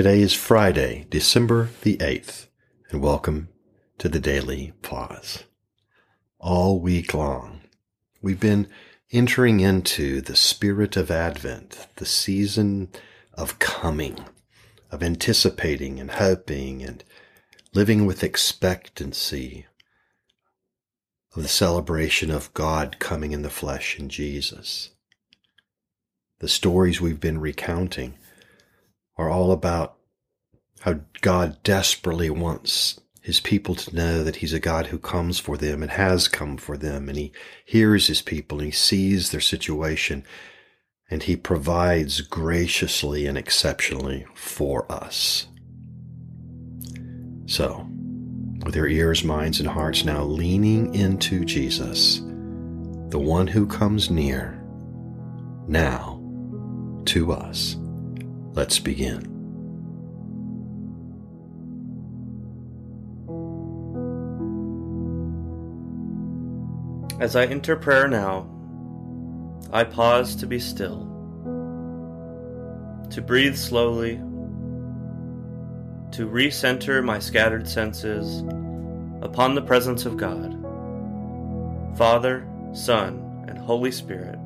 Today is Friday, December the 8th, and welcome to the Daily Pause. All week long, we've been entering into the spirit of Advent, the season of coming, of anticipating and hoping and living with expectancy of the celebration of God coming in the flesh in Jesus. The stories we've been recounting are all about how God desperately wants his people to know that he's a God who comes for them and has come for them, and he hears his people and he sees their situation and he provides graciously and exceptionally for us. So, with your ears, minds, and hearts now leaning into Jesus, the one who comes near, now to us. Let's begin. As I enter prayer now, I pause to be still, to breathe slowly, to recenter my scattered senses upon the presence of God, Father, Son, and Holy Spirit.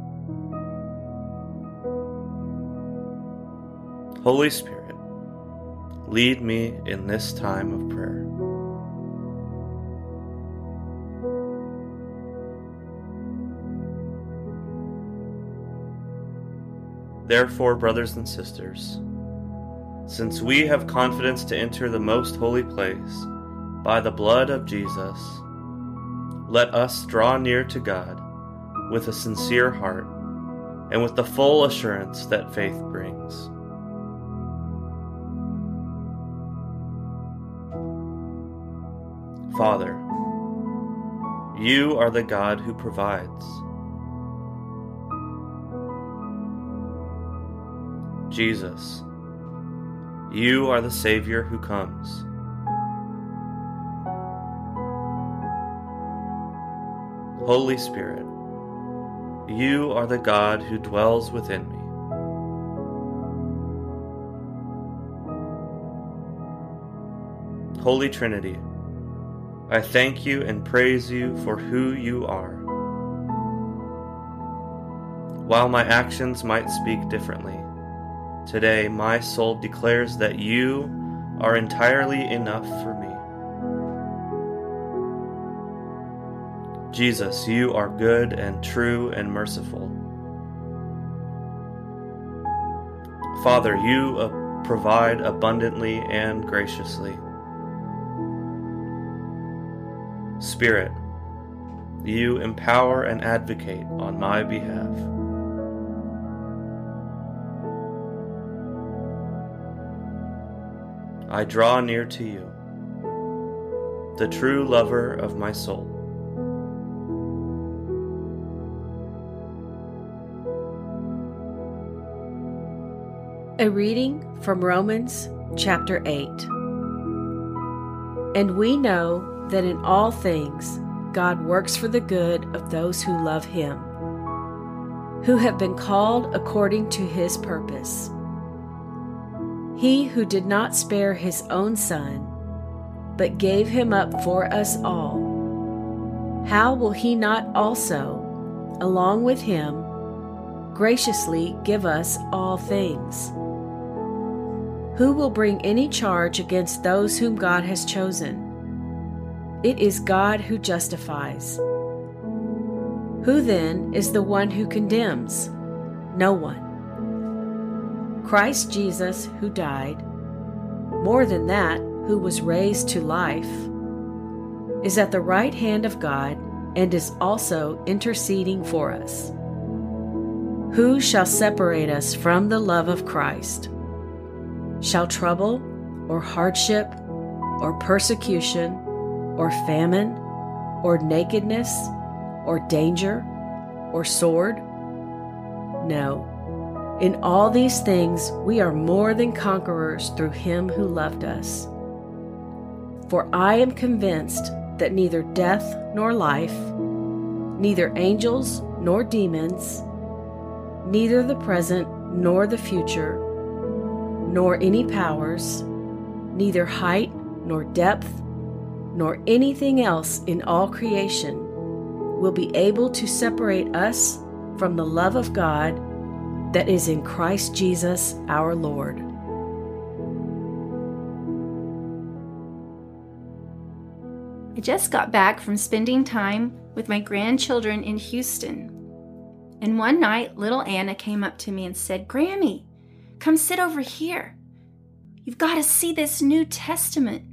Holy Spirit, lead me in this time of prayer. Therefore, brothers and sisters, since we have confidence to enter the most holy place by the blood of Jesus, let us draw near to God with a sincere heart and with the full assurance that faith brings. Father, you are the God who provides. Jesus, you are the Savior who comes. Holy Spirit, you are the God who dwells within me. Holy Trinity, I thank you and praise you for who you are. While my actions might speak differently, Today, my soul declares that you are entirely enough for me. Jesus, you are good and true and merciful. Father, you uh, provide abundantly and graciously. Spirit, you empower and advocate on my behalf. I draw near to you, the true lover of my soul. A reading from Romans chapter 8. And we know that in all things God works for the good of those who love Him, who have been called according to His purpose. He who did not spare his own son, but gave him up for us all, how will he not also, along with him, graciously give us all things? Who will bring any charge against those whom God has chosen? It is God who justifies. Who then is the one who condemns? No one. Christ Jesus, who died, more than that, who was raised to life, is at the right hand of God and is also interceding for us. Who shall separate us from the love of Christ? Shall trouble, or hardship, or persecution, or famine, or nakedness, or danger, or sword? No in all these things, we are more than conquerors through him who loved us. For I am convinced that neither death nor life, neither angels nor demons, neither the present nor the future, nor any powers, neither height nor depth, nor anything else in all creation will be able to separate us from the love of God that is in Christ Jesus our Lord. I just got back from spending time with my grandchildren in Houston. And one night, little Anna came up to me and said, Grammy, come sit over here. You've got to see this New Testament.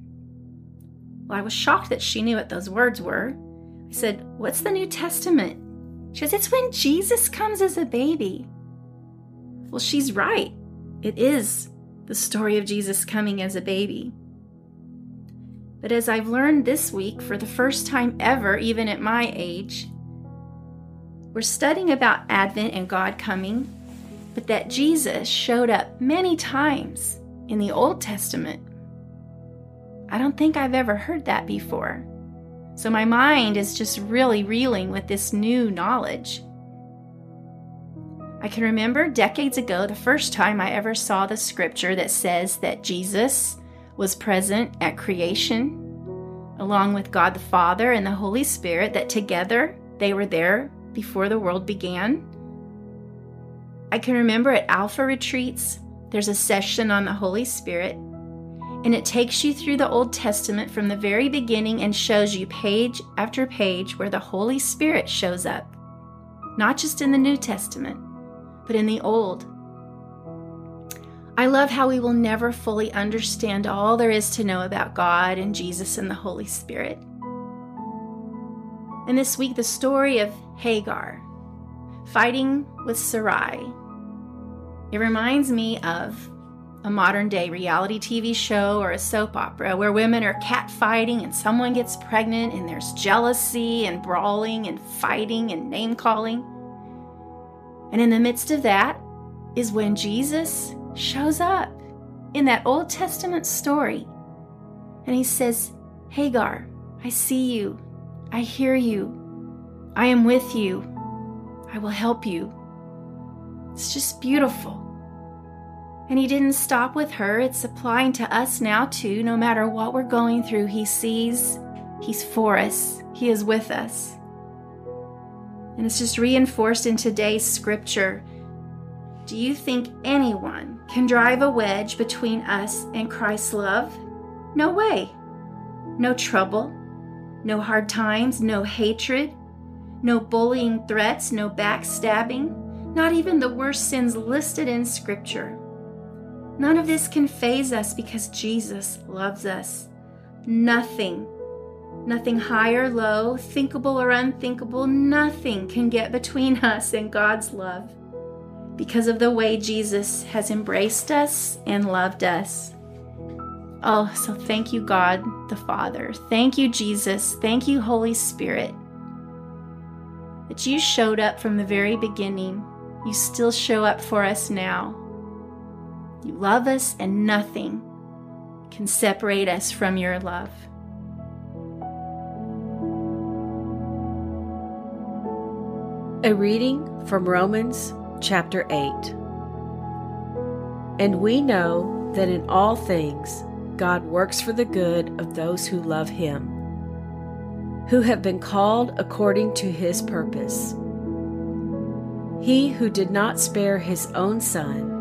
Well, I was shocked that she knew what those words were. I said, What's the New Testament? She says, It's when Jesus comes as a baby. Well, she's right. It is the story of Jesus coming as a baby. But as I've learned this week for the first time ever, even at my age, we're studying about Advent and God coming, but that Jesus showed up many times in the Old Testament. I don't think I've ever heard that before. So my mind is just really reeling with this new knowledge. I can remember decades ago the first time I ever saw the scripture that says that Jesus was present at creation, along with God the Father and the Holy Spirit, that together they were there before the world began. I can remember at Alpha retreats, there's a session on the Holy Spirit, and it takes you through the Old Testament from the very beginning and shows you page after page where the Holy Spirit shows up, not just in the New Testament, but in the Old. I love how we will never fully understand all there is to know about God and Jesus and the Holy Spirit. And this week, the story of Hagar fighting with Sarai. It reminds me of a modern day reality TV show or a soap opera where women are catfighting and someone gets pregnant and there's jealousy and brawling and fighting and name calling. And in the midst of that is when Jesus shows up in that Old Testament story. And he says, Hagar, I see you. I hear you. I am with you. I will help you. It's just beautiful. And he didn't stop with her. It's applying to us now, too. No matter what we're going through, he sees, he's for us, he is with us. And it's just reinforced in today's scripture. Do you think anyone can drive a wedge between us and Christ's love? No way. No trouble, no hard times, no hatred, no bullying threats, no backstabbing, not even the worst sins listed in Scripture. None of this can faze us because Jesus loves us. Nothing, nothing high or low, thinkable or unthinkable, nothing can get between us and God's love because of the way Jesus has embraced us and loved us. Oh, so thank you, God the Father. Thank you, Jesus. Thank you, Holy Spirit, that you showed up from the very beginning. You still show up for us now. You love us, and nothing can separate us from your love. A reading from Romans chapter 8. And we know that in all things God works for the good of those who love Him, who have been called according to His purpose. He who did not spare His own Son,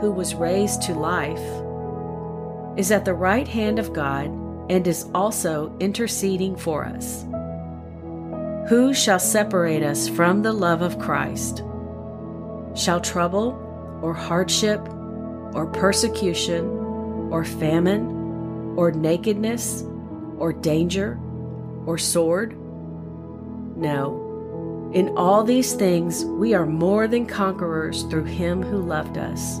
who was raised to life, is at the right hand of God and is also interceding for us. Who shall separate us from the love of Christ? Shall trouble, or hardship, or persecution, or famine, or nakedness, or danger, or sword? No. In all these things we are more than conquerors through him who loved us.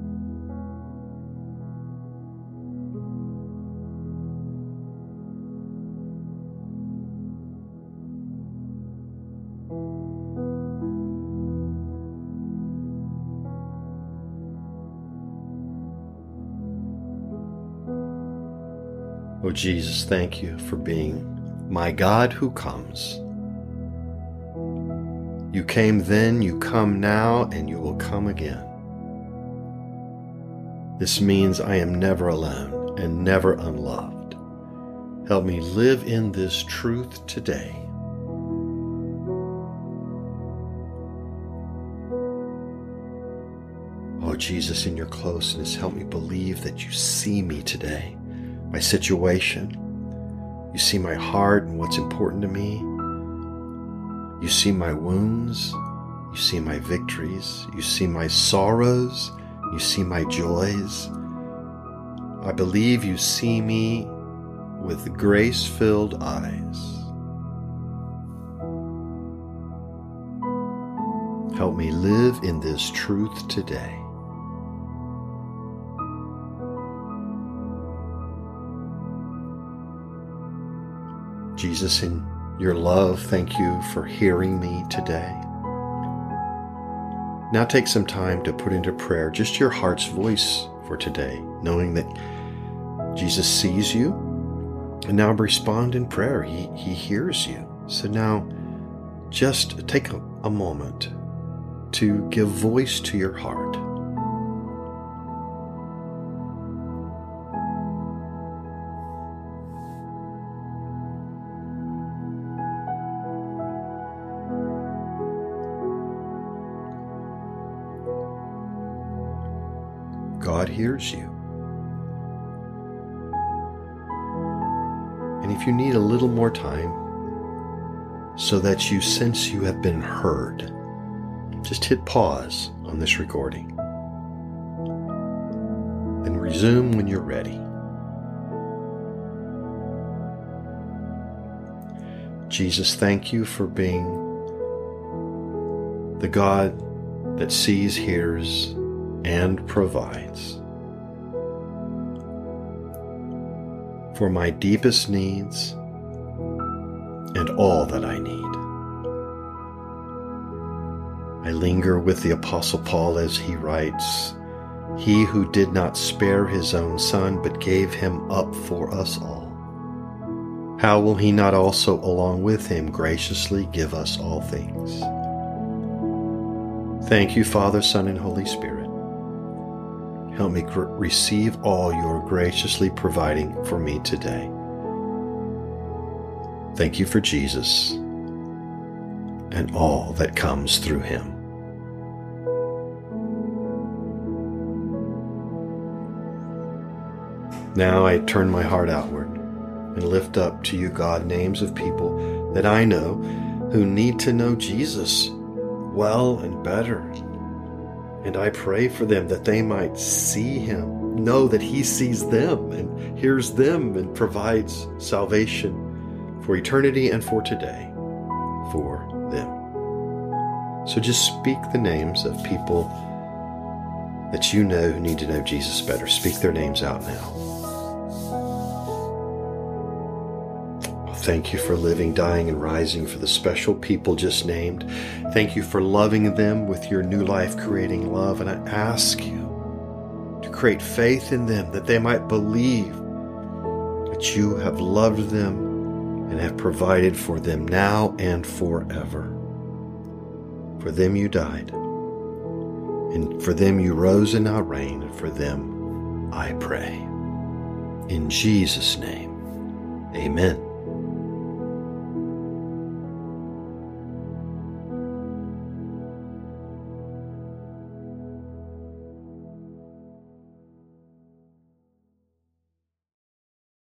Oh, Jesus, thank you for being my God who comes. You came then, you come now, and you will come again. This means I am never alone and never unloved. Help me live in this truth today. Oh, Jesus, in your closeness, help me believe that you see me today my situation. You see my heart and what's important to me. You see my wounds. You see my victories. You see my sorrows. You see my joys. I believe you see me with grace filled eyes. Help me live in this truth today. Jesus, in your love, thank you for hearing me today. Now take some time to put into prayer just your heart's voice for today, knowing that Jesus sees you. And now respond in prayer. He, he hears you. So now just take a, a moment to give voice to your heart. God hears you. And if you need a little more time so that you sense you have been heard, just hit pause on this recording. Then resume when you're ready. Jesus, thank you for being the God that sees, hears, and provides. For my deepest needs and all that I need. I linger with the Apostle Paul as he writes, He who did not spare his own son, but gave him up for us all. How will he not also, along with him, graciously give us all things? Thank you, Father, Son, and Holy Spirit. Help me receive all you are graciously providing for me today. Thank you for Jesus and all that comes through him. Now I turn my heart outward and lift up to you, God, names of people that I know who need to know Jesus well and better. And I pray for them that they might see him, know that he sees them and hears them and provides salvation for eternity and for today for them. So just speak the names of people that you know who need to know Jesus better. Speak their names out now. Thank you for living, dying, and rising for the special people just named. Thank you for loving them with your new life creating love. And I ask you to create faith in them that they might believe that you have loved them and have provided for them now and forever. For them you died, and for them you rose and now reign, and for them I pray. In Jesus' name, amen.